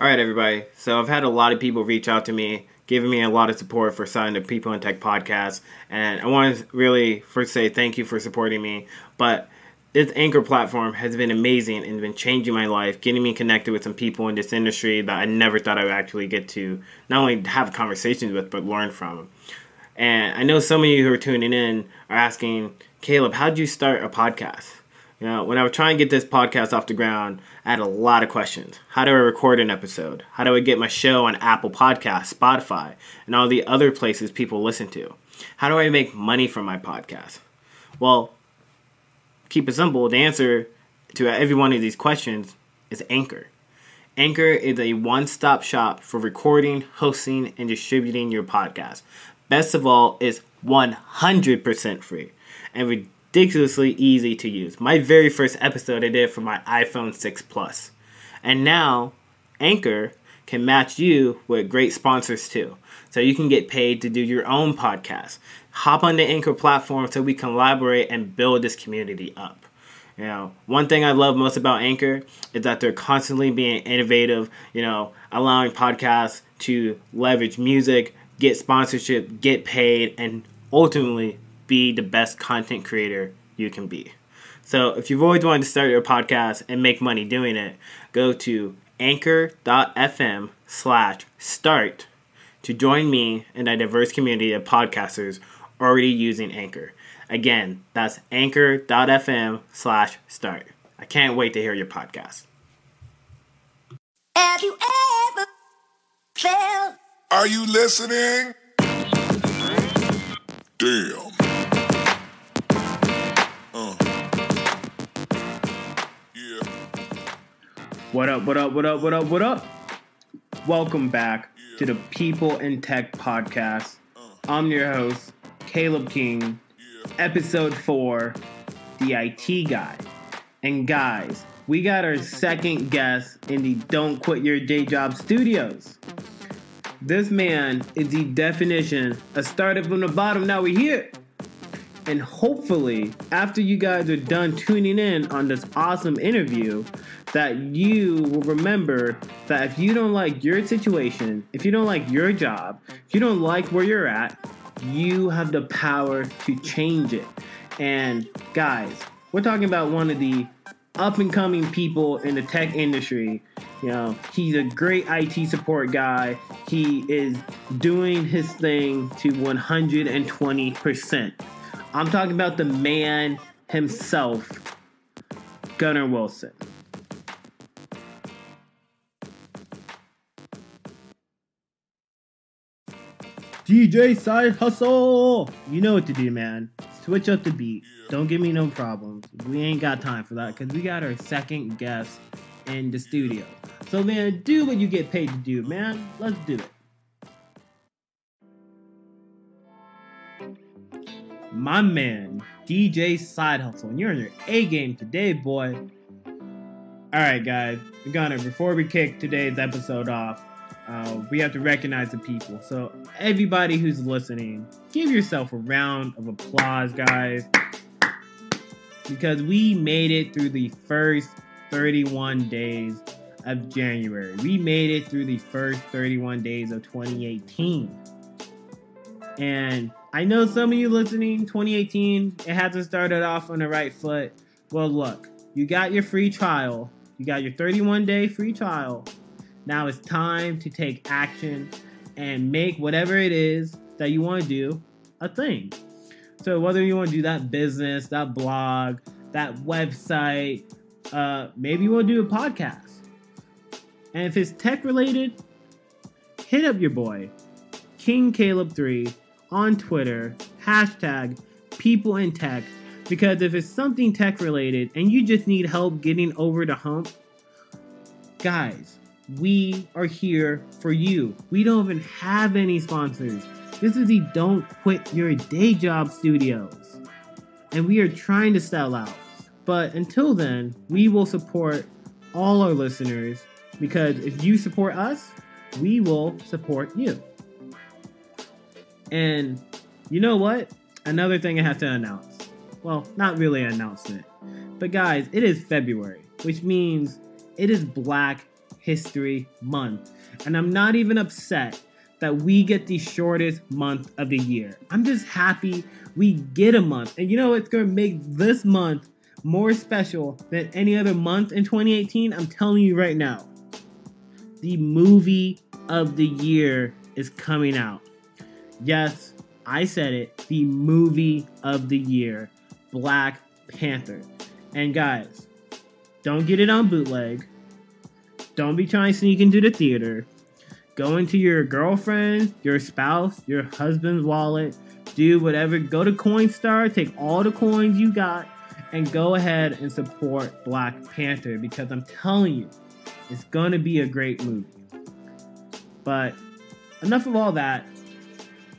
All right, everybody. So I've had a lot of people reach out to me, giving me a lot of support for signing the People in Tech podcast, and I want to really first say thank you for supporting me. But this Anchor platform has been amazing and been changing my life, getting me connected with some people in this industry that I never thought I would actually get to not only have conversations with, but learn from. And I know some of you who are tuning in are asking, Caleb, how did you start a podcast? You know, when I was trying to get this podcast off the ground, I had a lot of questions. How do I record an episode? How do I get my show on Apple Podcasts, Spotify, and all the other places people listen to? How do I make money from my podcast? Well, keep it simple. The answer to every one of these questions is Anchor. Anchor is a one stop shop for recording, hosting, and distributing your podcast. Best of all, it's 100% free and ridiculously easy to use. My very first episode I did for my iPhone 6 Plus. And now Anchor can match you with great sponsors too. So you can get paid to do your own podcast. Hop on the Anchor platform so we collaborate and build this community up. You know, one thing I love most about Anchor is that they're constantly being innovative, you know, allowing podcasts to leverage music, get sponsorship, get paid, and ultimately be the best content creator you can be. So if you've always wanted to start your podcast and make money doing it, go to anchor.fm slash start to join me and a diverse community of podcasters already using Anchor. Again, that's anchor.fm slash start. I can't wait to hear your podcast. Have you ever felt? Are you listening? Damn. What up, what up, what up, what up, what up? Welcome back to the People in Tech podcast. I'm your host, Caleb King, episode 4, The IT Guy. And guys, we got our second guest in the Don't Quit Your Day Job studios. This man is the definition of started from the bottom, now we're here. And hopefully, after you guys are done tuning in on this awesome interview, that you will remember that if you don't like your situation, if you don't like your job, if you don't like where you're at, you have the power to change it. And guys, we're talking about one of the up and coming people in the tech industry. You know, he's a great IT support guy. He is doing his thing to 120%. I'm talking about the man himself, Gunnar Wilson. DJ Side Hustle! You know what to do, man. Switch up the beat. Don't give me no problems. We ain't got time for that because we got our second guest in the studio. So, man, do what you get paid to do, man. Let's do it. My man, DJ Side Hustle. And you're in your A game today, boy. Alright, guys. We're gonna, before we kick today's episode off, uh, we have to recognize the people. So, everybody who's listening, give yourself a round of applause, guys. Because we made it through the first 31 days of January. We made it through the first 31 days of 2018. And I know some of you listening, 2018, it hasn't started off on the right foot. Well, look, you got your free trial. You got your 31 day free trial. Now it's time to take action and make whatever it is that you want to do a thing. So whether you want to do that business, that blog, that website, uh, maybe you want to do a podcast. And if it's tech related, hit up your boy, King Caleb 3 on Twitter, hashtag people in tech. Because if it's something tech related and you just need help getting over the hump, guys, we are here for you. We don't even have any sponsors. This is the Don't Quit Your Day Job Studios. And we are trying to sell out. But until then, we will support all our listeners because if you support us, we will support you. And you know what? Another thing I have to announce. Well, not really an announcement. But guys, it is February, which means it is Black History Month. And I'm not even upset that we get the shortest month of the year. I'm just happy we get a month. And you know it's going to make this month more special than any other month in 2018? I'm telling you right now. The movie of the year is coming out. Yes, I said it. The movie of the year, Black Panther. And guys, don't get it on bootleg. Don't be trying to sneak into the theater. Go into your girlfriend, your spouse, your husband's wallet. Do whatever. Go to Coinstar, take all the coins you got, and go ahead and support Black Panther because I'm telling you, it's going to be a great movie. But enough of all that.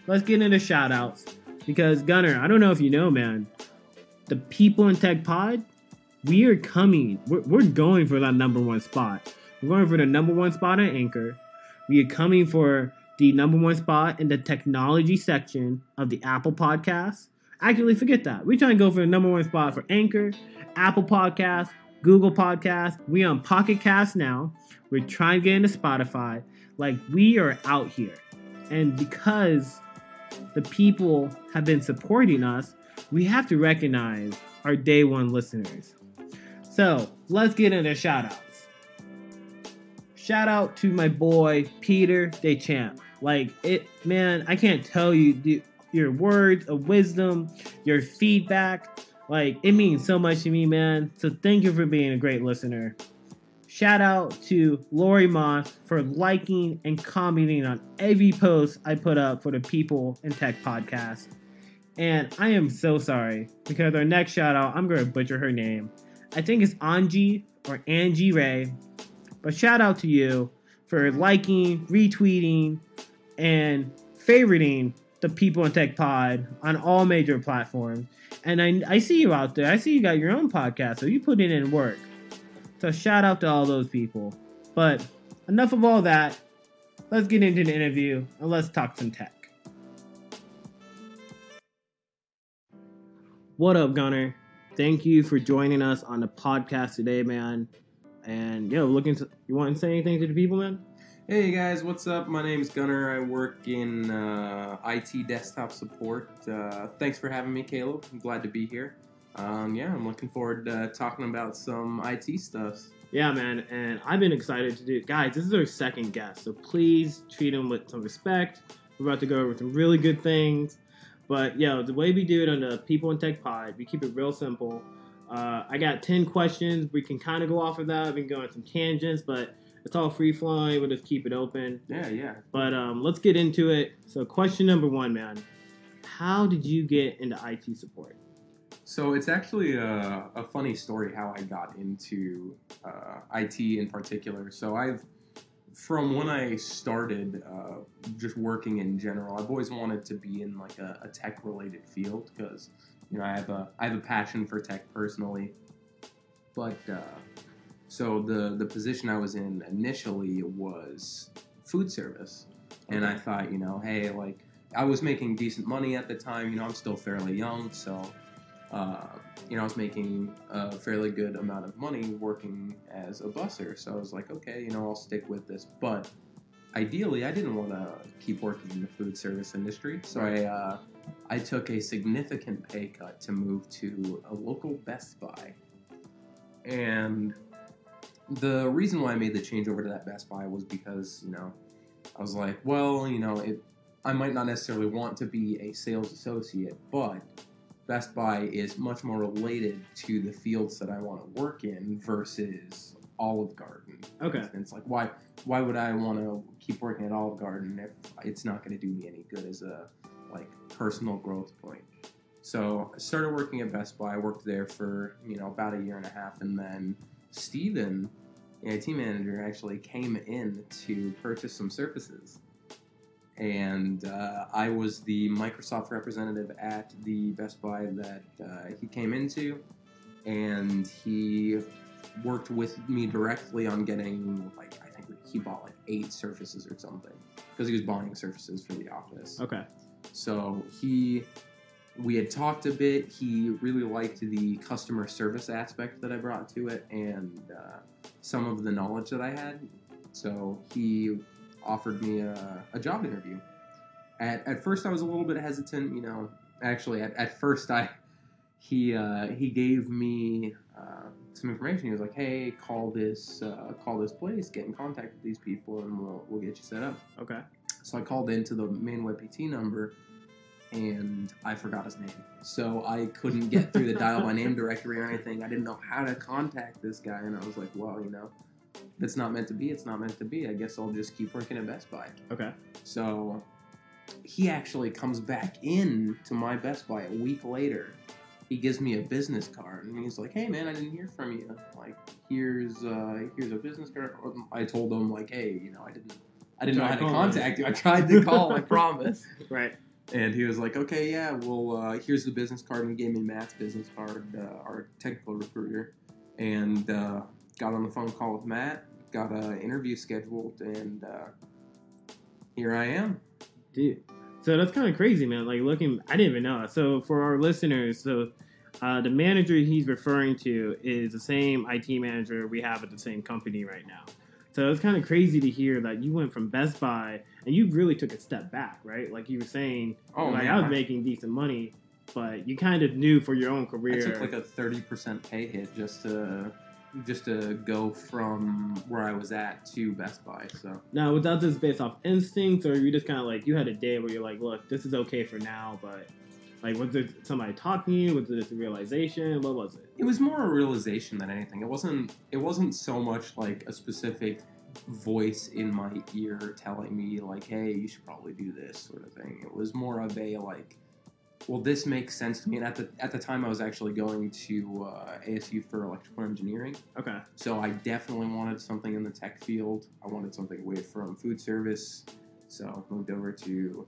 Let's get into shout outs. Because, Gunnar, I don't know if you know, man, the people in Tech Pod, we are coming. We're, we're going for that number one spot. We're going for the number one spot on Anchor. We are coming for the number one spot in the technology section of the Apple Podcast. Actually, forget that. We're trying to go for the number one spot for Anchor, Apple Podcast, Google Podcast. We on Pocket Cast now. We're trying to get into Spotify. Like we are out here. And because the people have been supporting us, we have to recognize our day one listeners. So let's get into shout outs. Shout out to my boy Peter Deschamps. Like it, man, I can't tell you the, your words of wisdom, your feedback. Like it means so much to me, man. So thank you for being a great listener. Shout out to Lori Moss for liking and commenting on every post I put up for the People in Tech podcast. And I am so sorry because our next shout out, I'm going to butcher her name. I think it's Angie or Angie Ray. But shout out to you for liking, retweeting, and favoriting the People in Tech pod on all major platforms. And I, I see you out there. I see you got your own podcast, so you put it in work. So shout out to all those people. But enough of all that. Let's get into the interview and let's talk some tech. What up, Gunnar? Thank you for joining us on the podcast today, man. And yo, looking to you want to say anything to the people, man? Hey guys, what's up? My name's Gunnar. I work in uh, IT desktop support. Uh, thanks for having me, Caleb. I'm glad to be here. Um, yeah, I'm looking forward to talking about some IT stuff. Yeah, man, and I've been excited to do it. Guys, this is our second guest, so please treat him with some respect. We're about to go over some really good things. But, yo, the way we do it on the People in Tech Pod, we keep it real simple. Uh, I got 10 questions. We can kind of go off of that. We can go on some tangents, but it's all free flowing. We'll just keep it open. Yeah, yeah. But um, let's get into it. So, question number one, man. How did you get into IT support? So it's actually a, a funny story how I got into uh, IT in particular. So I've, from when I started uh, just working in general, I've always wanted to be in like a, a tech related field because you know I have a I have a passion for tech personally. But uh, so the the position I was in initially was food service, and I thought you know hey like I was making decent money at the time. You know I'm still fairly young, so uh, you know, I was making a fairly good amount of money working as a busser. So I was like, okay, you know, I'll stick with this. But ideally, I didn't want to keep working in the food service industry. So I, uh, I took a significant pay cut to move to a local Best Buy. And the reason why I made the change over to that Best Buy was because, you know, I was like, well, you know, it, I might not necessarily want to be a sales associate, but Best Buy is much more related to the fields that I want to work in versus Olive Garden. Okay. it's like why why would I want to keep working at Olive Garden if it's not going to do me any good as a like personal growth point? So I started working at Best Buy. I worked there for you know about a year and a half, and then Steven, the team manager, actually came in to purchase some services and uh, I was the Microsoft representative at the Best Buy that uh, he came into, and he worked with me directly on getting like I think he bought like eight surfaces or something because he was buying surfaces for the office. Okay. So he, we had talked a bit. He really liked the customer service aspect that I brought to it, and uh, some of the knowledge that I had. So he offered me a, a job interview. At, at first, I was a little bit hesitant. You know, actually, at, at first, I he uh, he gave me uh, some information. He was like, "Hey, call this uh, call this place, get in contact with these people, and we'll we'll get you set up." Okay. So I called into the main WebPT number, and I forgot his name. So I couldn't get through the dial by name directory or anything. I didn't know how to contact this guy, and I was like, "Well, you know, if it's not meant to be. It's not meant to be. I guess I'll just keep working at Best Buy." Okay. So he actually comes back in to my Best Buy a week later. He gives me a business card and he's like, "Hey man, I didn't hear from you. Like, here's uh, here's a business card." Or I told him like, "Hey, you know, I didn't I didn't know how to contact you. I tried to call, I promise." Right. And he was like, "Okay, yeah, well, uh, here's the business card." And he gave me Matt's business card, uh, our technical recruiter, and uh, got on the phone call with Matt. Got an interview scheduled, and uh, here I am. Dude. So that's kind of crazy, man. Like looking, I didn't even know. So for our listeners, so uh, the manager he's referring to is the same IT manager we have at the same company right now. So it's kind of crazy to hear that you went from Best Buy and you really took a step back, right? Like you were saying, Oh, like man, I was making decent money, but you kind of knew for your own I career. took like a thirty percent pay hit just to just to go from where I was at to Best Buy. So now, was that just based off instincts, or you just kind of like you had a day where you're like, look, this is okay for now, but like, was it somebody talking to you? Was it just a realization? What was it? it was more a realization than anything. It wasn't it wasn't so much like a specific voice in my ear telling me like, "Hey, you should probably do this" sort of thing. It was more of a like, "Well, this makes sense to me." And at the at the time, I was actually going to uh, ASU for electrical engineering, Okay. so I definitely wanted something in the tech field. I wanted something away from food service, so moved over to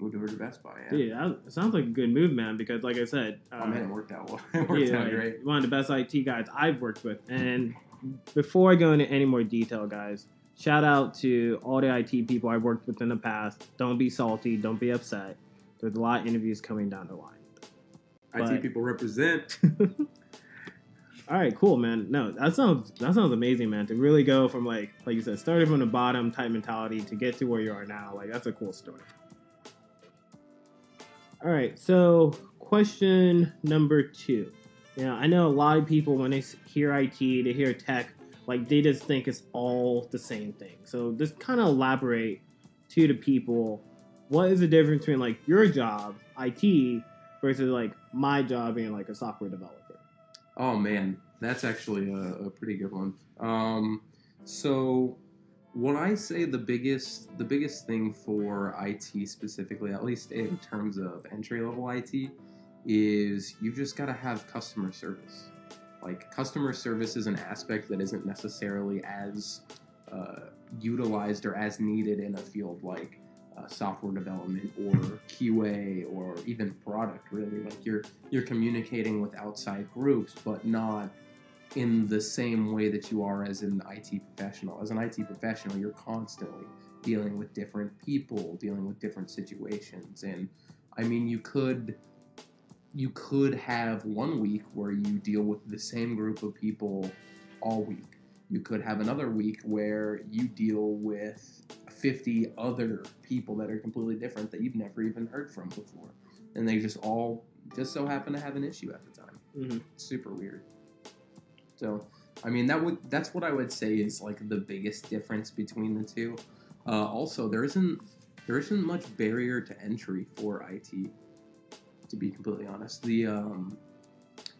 moved over to Best Buy. Yeah. Dude, that sounds like a good move, man. Because, like I said, uh, Oh man, it worked out well. It worked yeah, out great. one of the best IT guys I've worked with. And before I go into any more detail, guys, shout out to all the IT people I've worked with in the past. Don't be salty. Don't be upset. There's a lot of interviews coming down the line. IT but- people represent. All right, cool, man. No, that sounds that sounds amazing, man. To really go from like like you said, starting from the bottom type mentality to get to where you are now, like that's a cool story. All right, so question number two. You know, I know a lot of people when they hear IT, they hear tech, like they just think it's all the same thing. So just kind of elaborate to the people what is the difference between like your job, IT, versus like my job being like a software developer. Oh man, that's actually a, a pretty good one. Um, so when I say the biggest the biggest thing for IT specifically, at least in terms of entry level IT, is you just gotta have customer service. Like customer service is an aspect that isn't necessarily as uh, utilized or as needed in a field like uh, software development or QA or even product. Really, like you're you're communicating with outside groups, but not in the same way that you are as an IT professional. As an IT professional, you're constantly dealing with different people, dealing with different situations, and I mean, you could you could have one week where you deal with the same group of people all week. You could have another week where you deal with 50 other people that are completely different that you've never even heard from before. And they just all just so happen to have an issue at the time. Mm-hmm. Super weird. So, I mean, that would that's what I would say is like the biggest difference between the two. Uh, also, there isn't there isn't much barrier to entry for IT. To be completely honest, the um,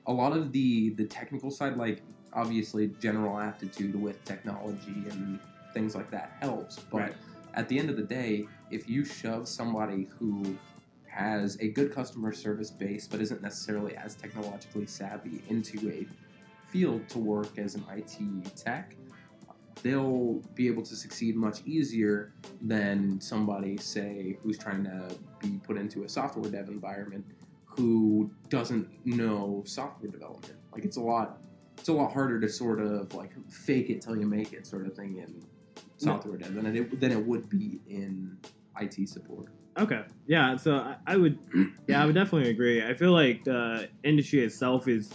a lot of the the technical side, like obviously general aptitude with technology and things like that helps, but Right. At the end of the day, if you shove somebody who has a good customer service base but isn't necessarily as technologically savvy into a field to work as an IT tech, they'll be able to succeed much easier than somebody, say, who's trying to be put into a software dev environment who doesn't know software development. Like it's a lot it's a lot harder to sort of like fake it till you make it sort of thing in software dev than it than it would be in IT support. Okay. Yeah. So I, I would, yeah, I would definitely agree. I feel like the industry itself is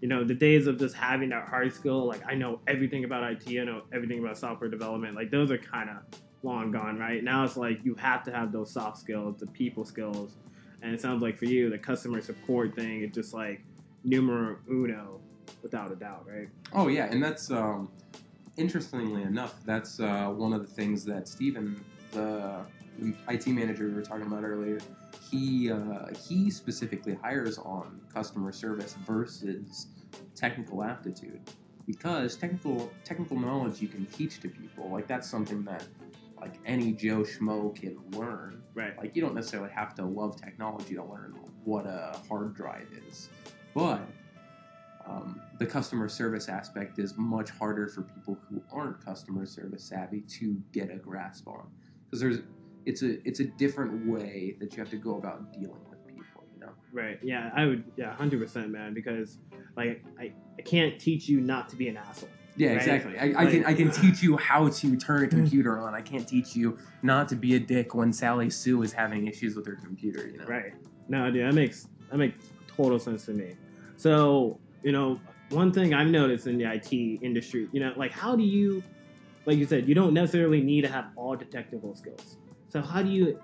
you know, the days of just having that hard skill, like I know everything about IT, I know everything about software development, like those are kind of long gone, right? Now it's like you have to have those soft skills, the people skills, and it sounds like for you, the customer support thing is just like numero uno, without a doubt, right? Oh yeah, and that's um, interestingly enough, that's uh, one of the things that Steven, the IT manager we were talking about earlier, he uh, he specifically hires on customer service versus technical aptitude because technical technical knowledge you can teach to people. Like that's something that like any Joe Schmo can learn. Right. Like you don't necessarily have to love technology to learn what a hard drive is, but the customer service aspect is much harder for people who aren't customer service savvy to get a grasp on because there's it's a it's a different way that you have to go about dealing with people. You know. Right. Yeah, I would. Yeah, hundred percent, man. Because like I, I can't teach you not to be an asshole. Yeah, Right. exactly. I, I can I can teach you how to turn a computer on. I can't teach you not to be a dick when Sally Sue is having issues with her computer. You know. Right. No, dude, that makes that makes total sense to me. So, you know, one thing I've noticed in the IT industry, you know, like how do you like you said, you don't necessarily need to have all the technical skills. So how do you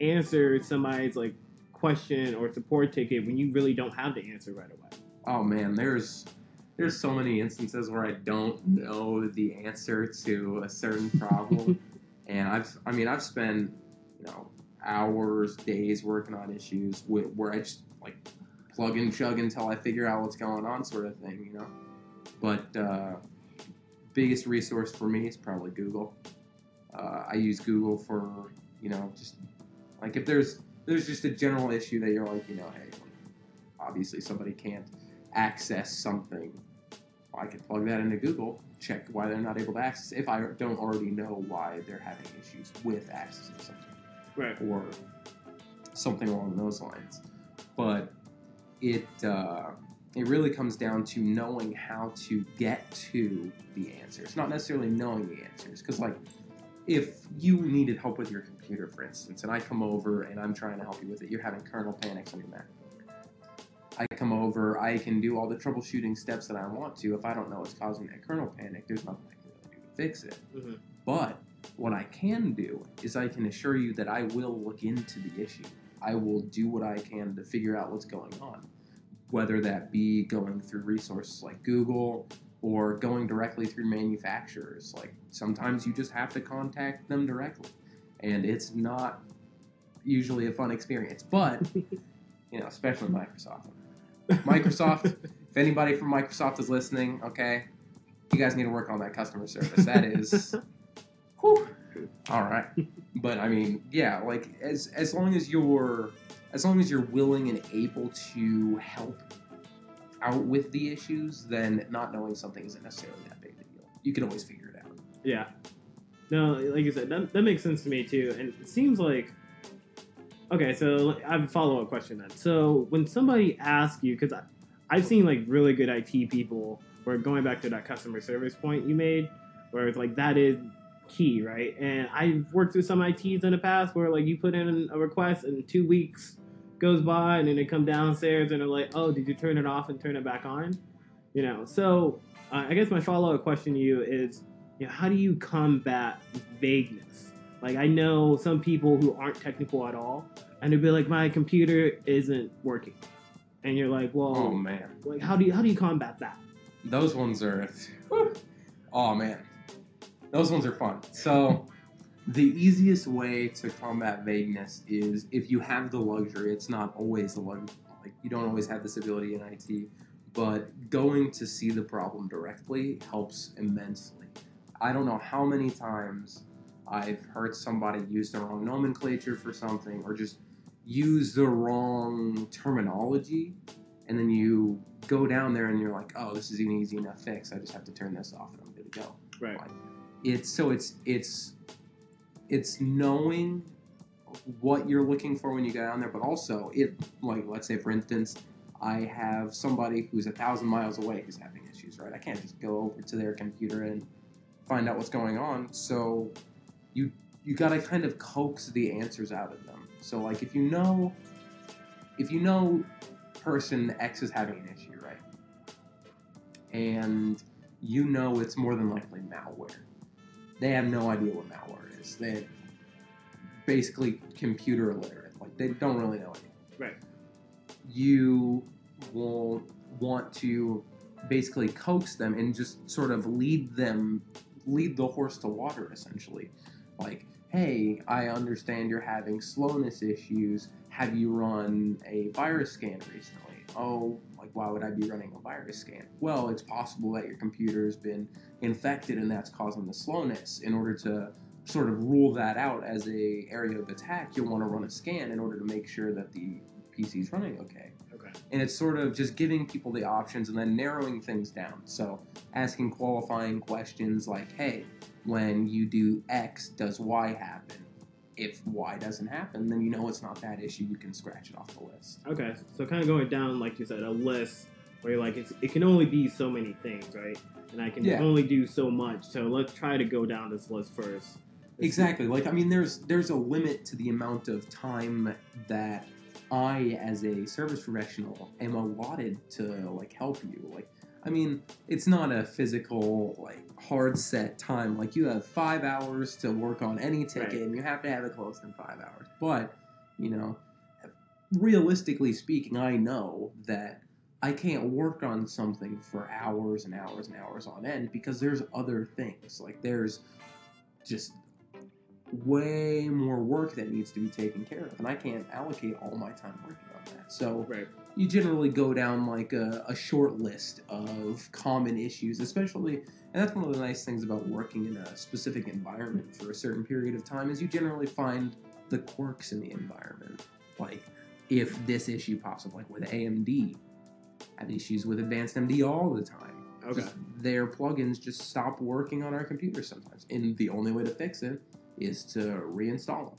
answer somebody's like question or support ticket when you really don't have the answer right away? Oh man, there's there's so many instances where I don't know the answer to a certain problem, and I've I mean I've spent you know hours, days working on issues where, where I just like plug and chug until I figure out what's going on, sort of thing, you know. But uh, biggest resource for me is probably Google. Uh, I use Google for you know just like if there's there's just a general issue that you're like you know hey obviously somebody can't access something I can plug that into Google check why they're not able to access if I don't already know why they're having issues with accessing something Right. or something along those lines. But it uh, it really comes down to knowing how to get to the answers, not necessarily knowing the answers. Because like, if you needed help with your computer, for instance, and I come over and I'm trying to help you with it, you're having kernel panics on your Mac. I come over, I can do all the troubleshooting steps that I want to. If I don't know what's causing that kernel panic, there's nothing I can really do to fix it. Mhm. But what I can do is I can assure you that I will look into the issue. I will do what I can to figure out what's going on, whether that be going through resources like Google or going directly through manufacturers. Like sometimes you just have to contact them directly, and it's not usually a fun experience. But you know, especially Microsoft. Microsoft, if anybody from Microsoft is listening, okay, you guys need to work on that customer service. That is, whew, all right. But I mean, yeah, like as as long as you're as long as you're willing and able to help out with the issues, then not knowing something isn't necessarily that big of a deal. You can always figure it out. Yeah. No, like you said, that, that makes sense to me too. And it seems like, okay, so I have a follow up question then. So when somebody asks you, because I've seen like really good IT people, where going back to that customer service point you made, where it's like that is key, right? And I've worked with some ITs in the past where like you put in a request and two weeks goes by and then they come downstairs and they're like, oh, did you turn it off and turn it back on? You know, so uh, I guess my follow up question to you is, you know, how do you combat vagueness? Like I know some people who aren't technical at all, and they'll be like, "My computer isn't working," and you're like, "Well, Oh man, like how do you how do you combat that?" those ones are. Oh man, those ones are fun. So. The easiest way to combat vagueness is if you have the luxury. It's not always the luxury. Like you don't always have this ability in IT, but going to see the problem directly helps immensely. I don't know how many times I've heard somebody use the wrong nomenclature for something or just use the wrong terminology, and then you go down there and you're like, oh, this is an easy enough fix. I just have to turn this off and I'm good to go Right. It's so it's it's it's knowing what you're looking for when you go down there but also it like let's say for instance i have somebody who's a thousand miles away who's having issues right? I can't just go over to their computer and find out what's going on. So you you got to kind of coax the answers out of them. So like if you know if you know person x is having an issue right? And you know it's more than likely malware. They have no idea what malware is. They basically computer illiterate. Like they don't really know anything. Right. You will want to basically coax them and just sort of lead them, lead the horse to water, essentially. Like, hey, I understand you're having slowness issues. Have you run a virus scan recently? Oh, like why would I be running a virus scan? Well, it's possible that your computer has been infected and that's causing the slowness. In order to sort of rule that out as a area of attack, you'll want to run a scan in order to make sure that the PC is running okay. Okay. And it's sort of just giving people the options and then narrowing things down. So asking qualifying questions like, hey, when you do X, does Y happen? If Y doesn't happen, then you know it's not that issue. You can scratch it off the list. Okay. So kind of going down, like you said, a list where you're like, it's, it can only be so many things, right? And I can Yeah. only do so much. So let's try to go down this list first. Exactly. Like I mean, there's there's a limit to the amount of time that I, as a service professional, am allotted to like help you. Like, I mean, it's not a physical like hard set time. Like you have five hours to work on any ticket, Right. and you have to have it closed in five hours. But you know, realistically speaking, I know that. I can't work on something for hours and hours and hours on end because there's other things. Like there's just way more work that needs to be taken care of, and I can't allocate all my time working on that. So Right. You generally go down like a, a short list of common issues, especially, and that's one of the nice things about working in a specific environment for a certain period of time is you generally find the quirks in the environment. Like if this issue pops up, like with AMD, I have issues with Advanced MD all the time. Okay. Just their plugins just stop working on our computers sometimes, and the only way to fix it is to reinstall them.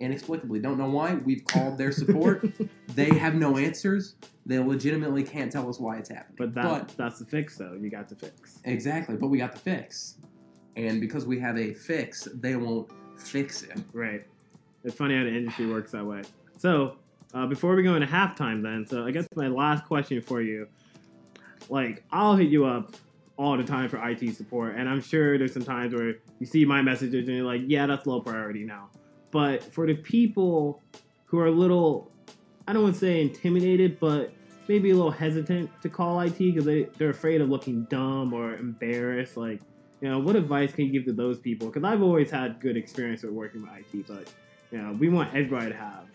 Inexplicably, don't know why. We've called their support. they have no answers. They legitimately can't tell us why it's happening. But that that's the fix, though. You got the fix. exactly, but we got the fix, and because we have a fix, they won't fix it. Right. It's funny how the industry works that way. So, uh, before we go into halftime, then, so I guess my last question for you, like, I'll hit you up all the time for IT support, and I'm sure there's some times where you see my messages and you're like, yeah, that's low priority now. But for the people who are a little, I don't want to say intimidated, but maybe a little hesitant to call IT because they, they're afraid of looking dumb or embarrassed, like, you know, what advice can you give to those people? Because I've always had good experience with working with IT, but you know, we want everybody to have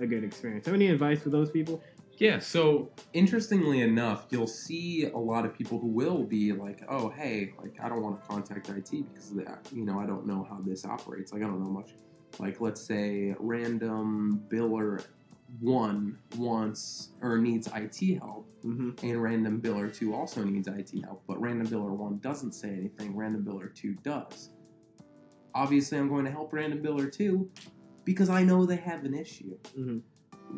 a good experience. Have any advice for those people? Yeah, so interestingly enough, you'll see a lot of people who will be like, "Oh, hey, like I don't want to contact IT because of that, you know, I don't know how this operates. Like I don't know much." Like let's say random biller 1 wants or needs IT help Mm-hmm. and random biller 2 also needs IT help, but random biller 1 doesn't say anything, random biller 2 does. Obviously, I'm going to help random biller 2 because I know they have an issue Mm-hmm.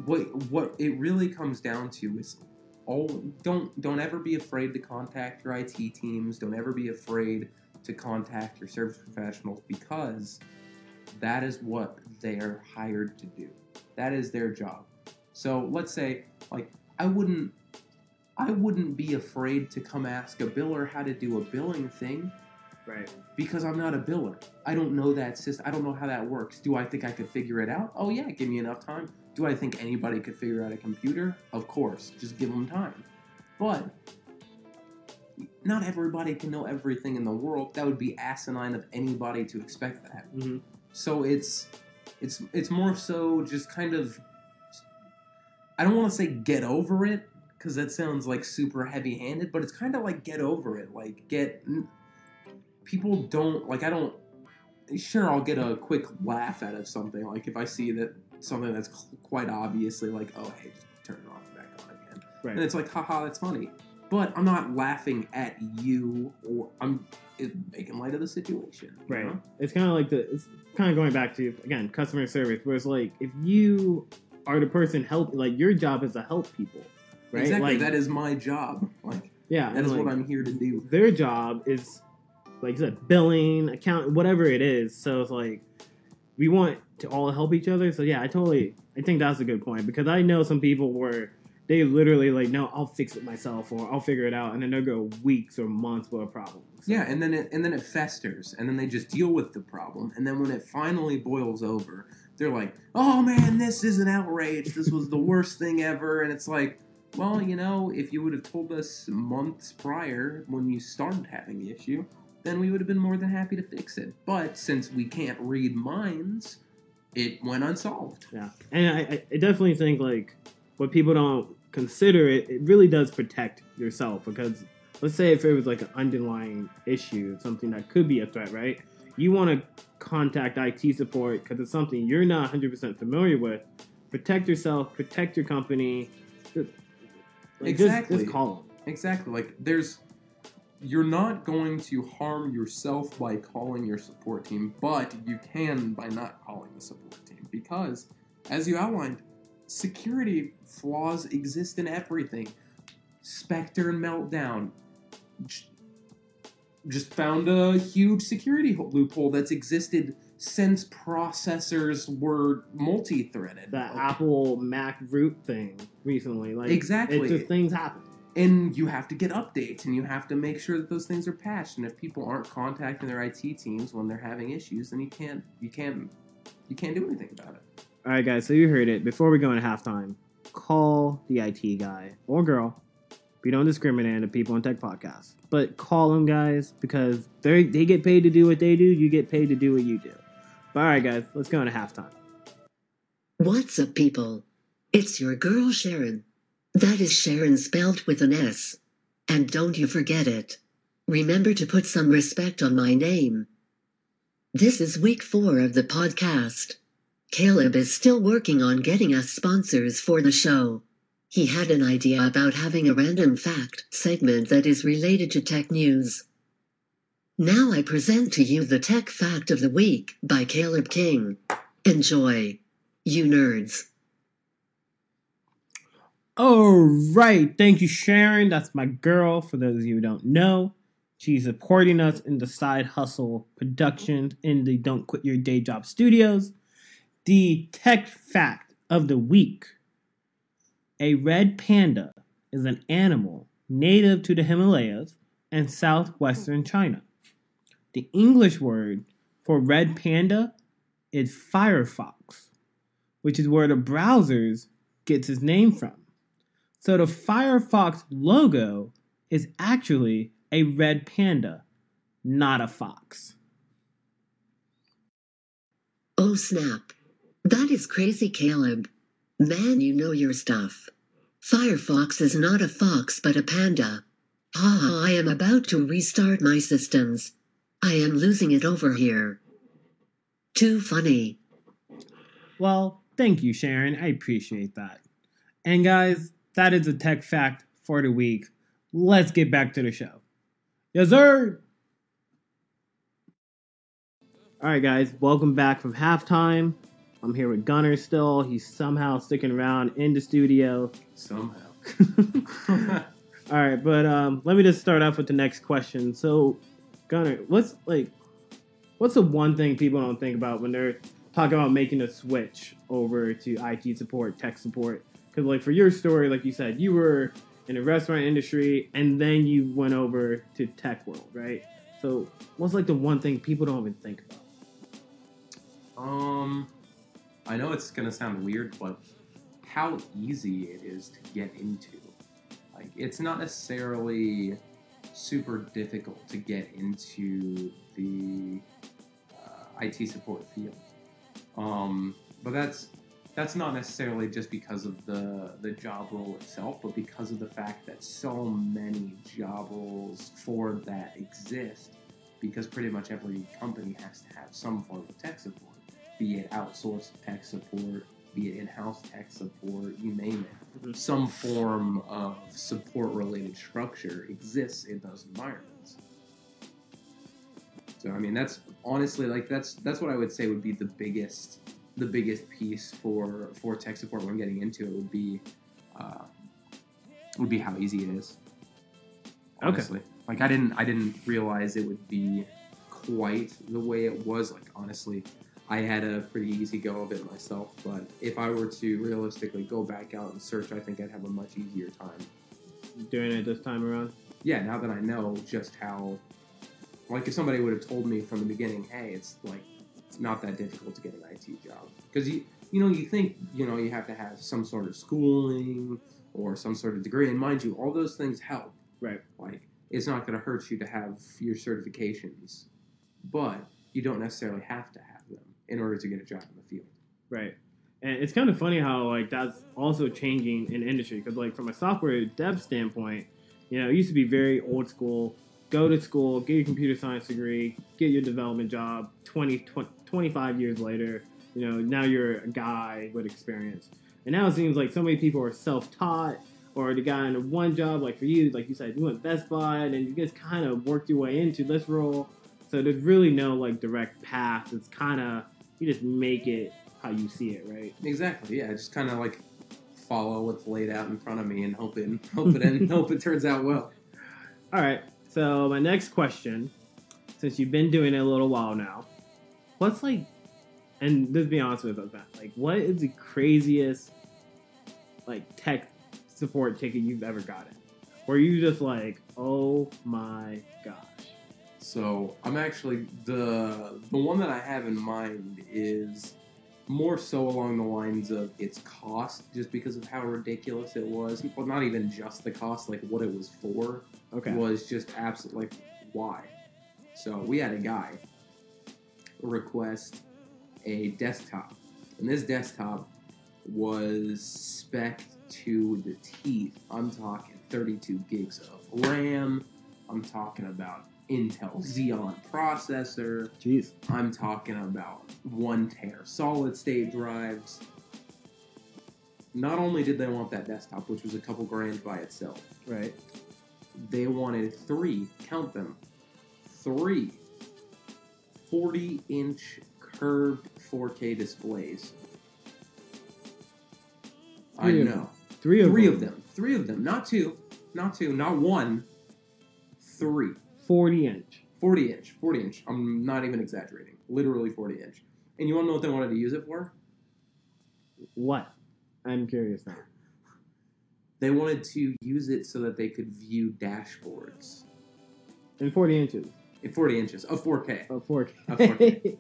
what what it really comes down to is all don't don't ever be afraid to contact your IT teams. Don't ever be afraid to contact your service professionals because that is what they're hired to do. That is their job. So let's say like I wouldn't I wouldn't be afraid to come ask a biller how to do a billing thing Right. because I'm not a biller. I don't know that system. I don't know how that works. Do I think I could figure it out? Oh yeah, give me enough time. Do I think anybody could figure out a computer? Of course, just give them time. But not everybody can know everything in the world. That would be asinine of anybody to expect that. Mm-hmm. So it's it's it's more so just kind of I don't want to say get over it because that sounds like super heavy-handed, but it's kind of like get over it. Like get people don't like I don't sure I'll get a quick laugh out of something like if I see that something that's quite obviously like oh hey just turn it off and back on again Right. and it's like haha that's funny but I'm not laughing at you or I'm making light of the situation Right. know? It's kind of like the. It's kind of going back to again customer service, where it's like if you are the person help, like your job is to help people, right? Exactly. Like that is my job. Like yeah, That is like, what I'm here to do. their job is like you said billing account whatever it is so it's like we want to all help each other so yeah i totally i think that's a good point because i know some people where they literally like, no, I'll fix it myself or I'll figure it out, and then they'll go weeks or months with a problem. So- Yeah, and then it and then it festers, and then they just deal with the problem, and then when it finally boils over, they're like, "Oh man, this is an outrage. This was the worst thing ever." And it's like, well, you know, if you would have told us months prior when you started having the issue, then we would have been more than happy to fix it. But since we can't read minds, it went unsolved. Yeah, and I, I I definitely think like what people don't consider it, it really does protect yourself because let's say if it was like an underlying issue, something that could be a threat, right? You want to contact IT support because it's something you're not 100% familiar with. Protect yourself, protect your company. Just- like, just- Exactly. Just, call them. Exactly. Like there's you're not going to harm yourself by calling your support team, but you can by not calling the support team because as you outlined, security flaws exist in everything. Spectre and Meltdown just found a huge security loophole that's existed since processors were multi-threaded. The Apple Mac root thing recently, like Exactly. it just things happen. and you have to get updates and you have to make sure that those things are patched and if people aren't contacting their IT teams when they're having issues then you can't you can't you can't do anything about it. All right, guys. So you heard it. Before we go into halftime, call the IT guy or girl. We don't discriminate the people on Tech podcasts, but call them, guys, because they they get paid to do what they do. You get paid to do what you do. But all right, guys. Let's go into halftime. What's up, people? It's your girl Sharon. That is Sharon spelled with an S. And don't you forget it. Remember to put some respect on my name. This is week four of the podcast. Caleb is still working on getting us sponsors for the show. He had an idea about having a random fact segment that is related to tech news. Now I present to you the Tech Fact of the Week by Caleb King. Enjoy. You nerds. All right. Thank you, Sharon. That's my girl. For those of you who don't know, she's supporting us in the side hustle productions in the Don't Quit Your Day Job studios. The tech fact of the week a red panda is an animal native to the Himalayas and southwestern China. The English word for red panda is Firefox, which is where the browsers gets its name from. So the Firefox logo is actually a red panda, not a fox. Oh snap. That is crazy, Caleb. Man, you know your stuff. Firefox is not a fox but a panda. Haha, I am about to restart my systems. I am losing it over here. Too funny. Well, thank you, Sharon. I appreciate that. And guys, that is the tech fact for the week. Let's get back to the show. Yes, sir. All right, guys, welcome back from halftime. I'm here with Gunnar still. He's somehow sticking around in the studio. Somehow. All right, but um, let me just start off with the next question. So, Gunnar, what's like, what's the one thing people don't think about when they're talking about making a switch over to IT support, tech support? Because like for your story, like you said, you were in the restaurant industry and then you went over to tech world, right? So, what's like the one thing people don't even think about? Um I know it's gonna sound weird, but how easy it is to get into. Like it's not necessarily super difficult to get into the uh, IT support field. Um, but that's that's not necessarily just because of the the job role itself, but because of the fact that so many job roles for that exist. Because pretty much every company has to have some form of tech support, be it outsourced tech support, be it in-house tech support, you name it. Mhm. Some form of support-related structure exists in those environments. So I mean, that's honestly like that's that's what I would say would be the biggest the biggest piece for for tech support when getting into it would be uh, would be how easy it is. Okay. Honestly, like I didn't I didn't realize it would be quite the way it was. Like honestly, I had a pretty easy go of it myself. But if I were to realistically go back out and search, I think I'd have a much easier time. Doing it this time around. Yeah, now that I know just how, like, if somebody would have told me from the beginning, hey, it's like it's not that difficult to get an IT job because you you know you think you know you have to have some sort of schooling or some sort of degree, and mind you, all those things help. Right. Like it's not going to hurt you to have your certifications, but you don't necessarily have to have in order to get a job in the field. Right. And it's kind of funny how like that's also changing in industry because like from a software dev standpoint, you know, it used to be very old school. Go to school, get your computer science degree, get your development job. 20, 20 25 years later, you know, now you're a guy with experience. And now it seems like so many people are self-taught or the guy in one job, like for you, like you said, you went Best Buy and you just kind of worked your way into this role. So there's really no like direct path. It's kind of you just make it how you see it, right? Exactly. Yeah, just kind of like follow what's laid out in front of me and hope it hope it and hope it turns out well. All right. So my next question, since you've been doing it a little while now, what's like, and just be honest with us, like, what is the craziest like tech support ticket you've ever gotten? Where you just like, oh my gosh. So I'm actually the the one that I have in mind is more so along the lines of its cost, just because of how ridiculous it was. Well, not even just the cost, like what it was for, Okay. was just absolutely like why. So we had a guy request a desktop, and this desktop was spec to the teeth. I'm talking 32 gigs of RAM. I'm talking about Intel Xeon processor. Jeez. I'm talking about one tear solid state drives. Not only did they want that desktop, which was a couple grand by itself, Right. they wanted three, count them, three 40 inch curved 4K displays. I Three of know. Three of Three them. of them. Three of them. Not two. Not two. Not one. Three. Forty inch. 40 inch. 40 inch. I'm not even exaggerating. Literally 40 inch. And you want to know what they wanted to use it for? What? I'm curious now. They wanted to use it so that they could view dashboards In forty inches in 40 inches of 4K. of 4K. Of 4K.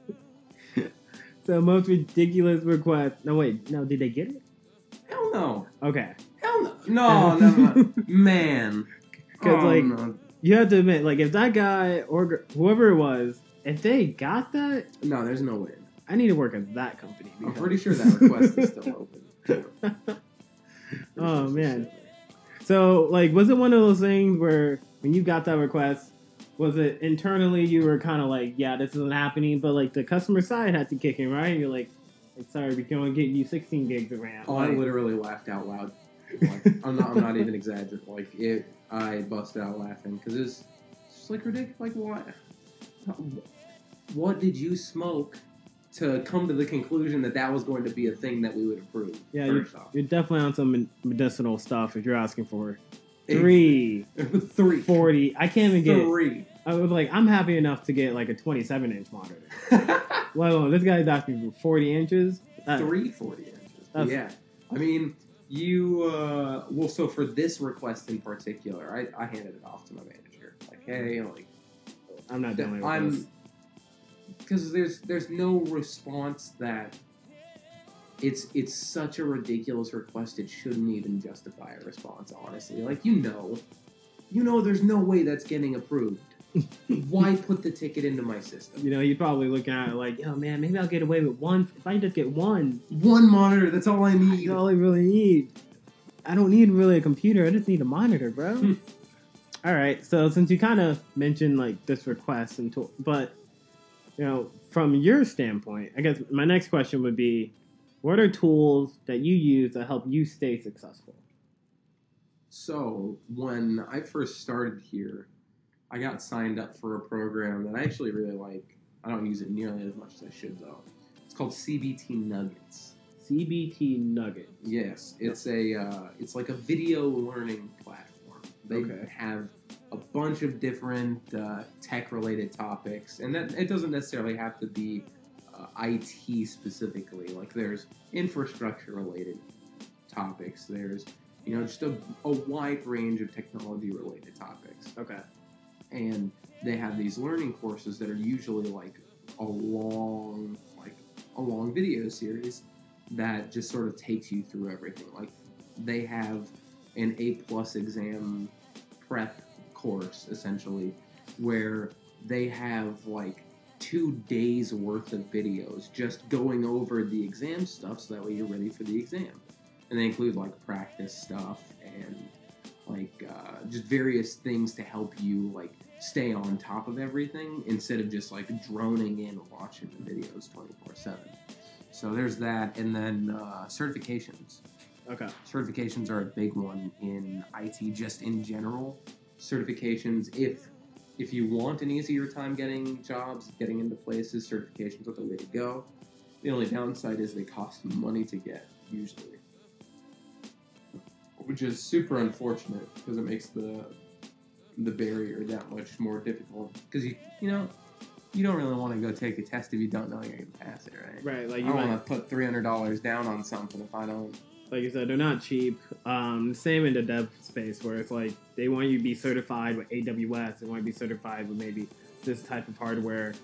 so most ridiculous request. No wait. No, did they get it? Hell no. Okay. Hell no. No, no, no. Man. 'Cause, Oh, like, no. You have to admit, like, if that guy or whoever it was, if they got that, no, there's no way. I need to work at that company. I'm because- pretty sure that request is still open. Oh, man. So, like, was it one of those things where when you got that request, was it internally you were kind of like, yeah, this isn't happening, but like the customer side had to kick in, right? You're like, like sorry, we can only get you 16 gigs of RAM. Oh, I Like, literally laughed out loud. Like, I'm not. I'm not even exaggerating. Like it, I busted out laughing because it's just like ridiculous. Like what? What did you smoke to come to the conclusion that that was going to be a thing that we would approve? yeah, you're, off, you're definitely on some medicinal stuff if you're asking for three, three, 40. I can't even get. three. I was like, I'm happy enough to get like a 27 inch monitor. Alone this guy's asking for 40 inches. That- three 40 inches. That's- yeah, I mean, you. Uh, well, so for this request in particular, I, I handed it off to my manager. Like, hey, like. I'm not dealing with this. I'm because there's there's no response that it's it's such a ridiculous request it shouldn't even justify a response honestly like you know you know there's no way that's getting approved why put the ticket into my system You know, you're probably looking at it like, oh man, maybe I'll get away with one. If I just get one, one monitor that's all i need that's all I really need. I don't need really a computer. I just need a monitor, bro. Hmm. all right. So since you kind of mentioned like this request and to- but you know, from your standpoint, I guess my next question would be, what are tools that you use to help you stay successful? So when I first started here, I got signed up for a program that I actually really like. I don't use it nearly as much as I should though. It's called CBT Nuggets. CBT Nugget. Yes, it's a uh, it's like a video learning platform. They Okay. have a bunch of different uh, tech related topics, and that it doesn't necessarily have to be uh, IT specifically. Like there's infrastructure related topics. There's you know just a, a wide range of technology related topics, Okay. And they have these learning courses that are usually like a long like a long video series that just sort of takes you through everything. Like they have an A plus exam prep course essentially where they have like two days worth of videos just going over the exam stuff so that way you're ready for the exam. And they include like practice stuff and like uh, just various things to help you like stay on top of everything instead of just like droning in watching the videos 24 7 so there's that and then uh, certifications Okay. certifications are a big one in IT just in general. Certifications, if if you want an easier time getting jobs, getting into places, certifications are the way to go. The only downside is they cost money to get usually, which is super unfortunate because it makes the the barrier that much more difficult. Because you you know you don't really want to go take a test if you don't know you're gonna pass it, right? Right. Like you might, want to put three hundred dollars down on something if I don't like you said, they're not cheap. Um, same in the dev space where it's like they want you to be certified with AWS. They want you to be certified with maybe this type of hardware,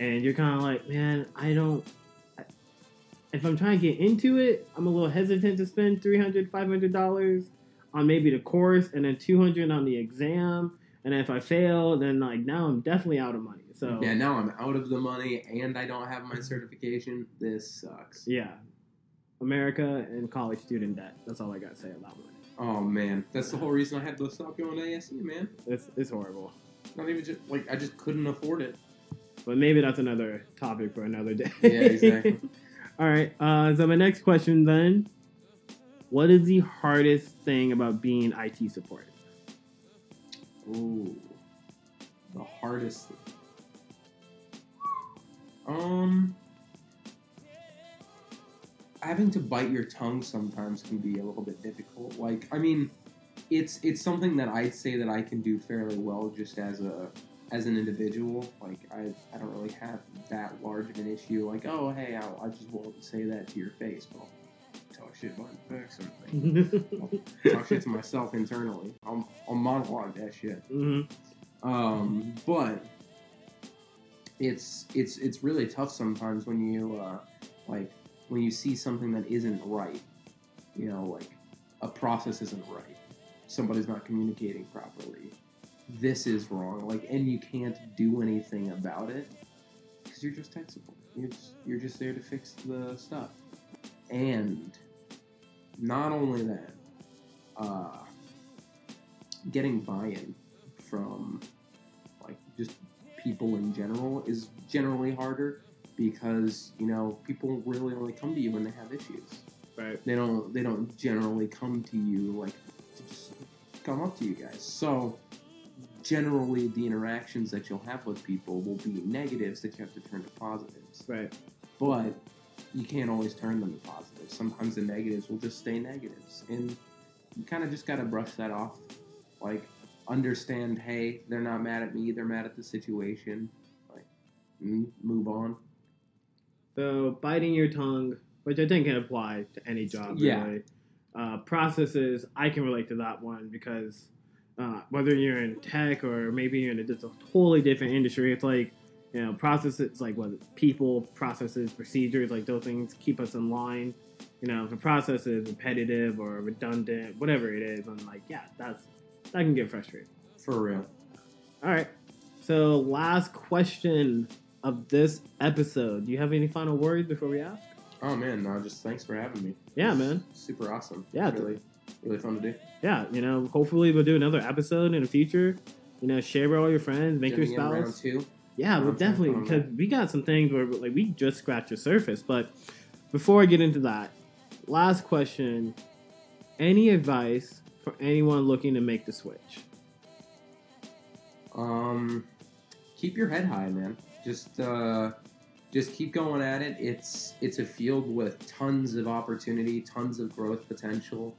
and you're kind of like, man, I don't. I- If I'm trying to get into it, I'm a little hesitant to spend 300 500 dollars on maybe the course, and then 200 on the exam. And if I fail, then like now I'm definitely out of money. So Yeah, now I'm out of the money and I don't have my certification. This sucks. yeah, America and college student debt. That's all I got to say about money. Oh man, that's the whole reason I had to stop going to ASE, man. It's it's horrible. Not even just like I just couldn't afford it. But maybe that's another topic for another day. Yeah, exactly. All right. Uh, so my next question then: What is the hardest thing about being IT support? Ooh, the hardest. Thing. Um, having to bite your tongue sometimes can be a little bit difficult. Like, I mean, it's it's something that I'd say that I can do fairly well just as a as an individual. Like, I I don't really have that large of an issue. Like, oh hey, I'll, I just won't say that to your face. Well, talk shit behind your back, something. talk shit to myself internally. I'll, I'll monologue that shit. hmm Um, but it's it's it's really tough sometimes when you uh, like when you see something that isn't right. You know, like a process isn't right. Somebody's not communicating properly. This is wrong. Like, and you can't do anything about it because you're just tech support. You're just, you're just there to fix the stuff. And not only that, uh, getting buy-in from like just people in general is generally harder because you know people really only come to you when they have issues. Right. They don't they don't generally come to you like to just come up to you guys. So generally the interactions that you'll have with people will be negatives that you have to turn to positives. Right. But you can't always turn them to positives. Sometimes the negatives will just stay negatives. And you kind of just got to brush that off. Like, understand, hey, they're not mad at me, they're mad at the situation. Like, move on. So biting your tongue, which I think can apply to any job. Yeah. Really. Uh, processes, I can relate to that one because uh, whether you're in tech or maybe you're in a, just a totally different industry, it's like you know processes like what people, processes, procedures, like those things keep us in line. You know, if a process is repetitive or redundant, whatever it is, I'm like, yeah, that's that can get frustrating. For real. All right. So last question of this episode. Do you have any final words before we ask? Oh, man, no, just thanks for having me. Yeah, man. Super awesome. Yeah, Really, really fun to do. Yeah, you know, hopefully we'll do another episode in the future. You know, share with all your friends, make your in round spouse. two. Yeah, we'll definitely because we got some things where like we just scratched the surface. But before I get into that, last question: Any advice for anyone looking to make the switch? Um, keep your head high, man. Just uh, just keep going at it. It's it's a field with tons of opportunity, tons of growth potential.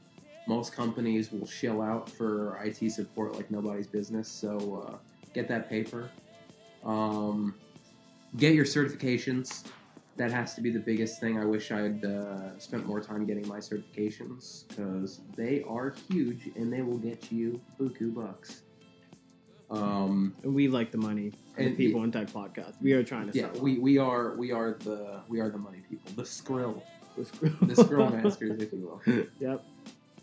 Most companies will shell out for IT support like nobody's business. So uh, get that paper. Um, get your certifications. that has to be the biggest thing. I wish I had uh, spent more time getting my certifications because they are huge and they will get you buku bucks. Um, we like the money. And And- people in tech podcast. We are trying to yeah, sell. we, we are we are the we are the money people, the skrill, the screw. the skrill masters, if you will. Yep.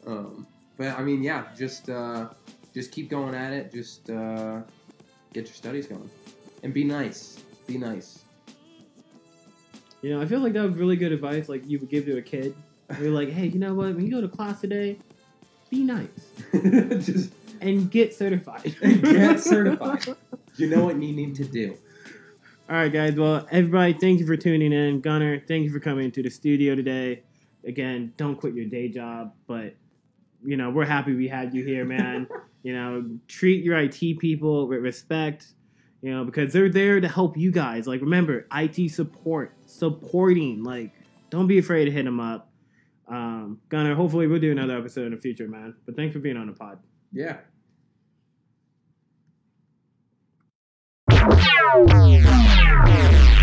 Um, but I mean, yeah, just uh, just keep going at it. Just uh, get your studies going, and be nice. Be nice. You know, I feel like that was really good advice. Like you would give to a kid. You're like, hey, you know what? When you go to class today, be nice just and get certified. get certified. You know what you need to do. All right, guys. Well, everybody, thank you for tuning in. Gunnar, thank you for coming to the studio today. Again, don't quit your day job, but you know we're happy we had you here, man. you know, treat your IT people with respect. You know, because they're there to help you guys. Like, remember, IT support, supporting. Like, don't be afraid to hit them up. Um, Gunnar, hopefully we'll do another episode in the future, man. But thanks for being on the pod. Yeah. Yeah.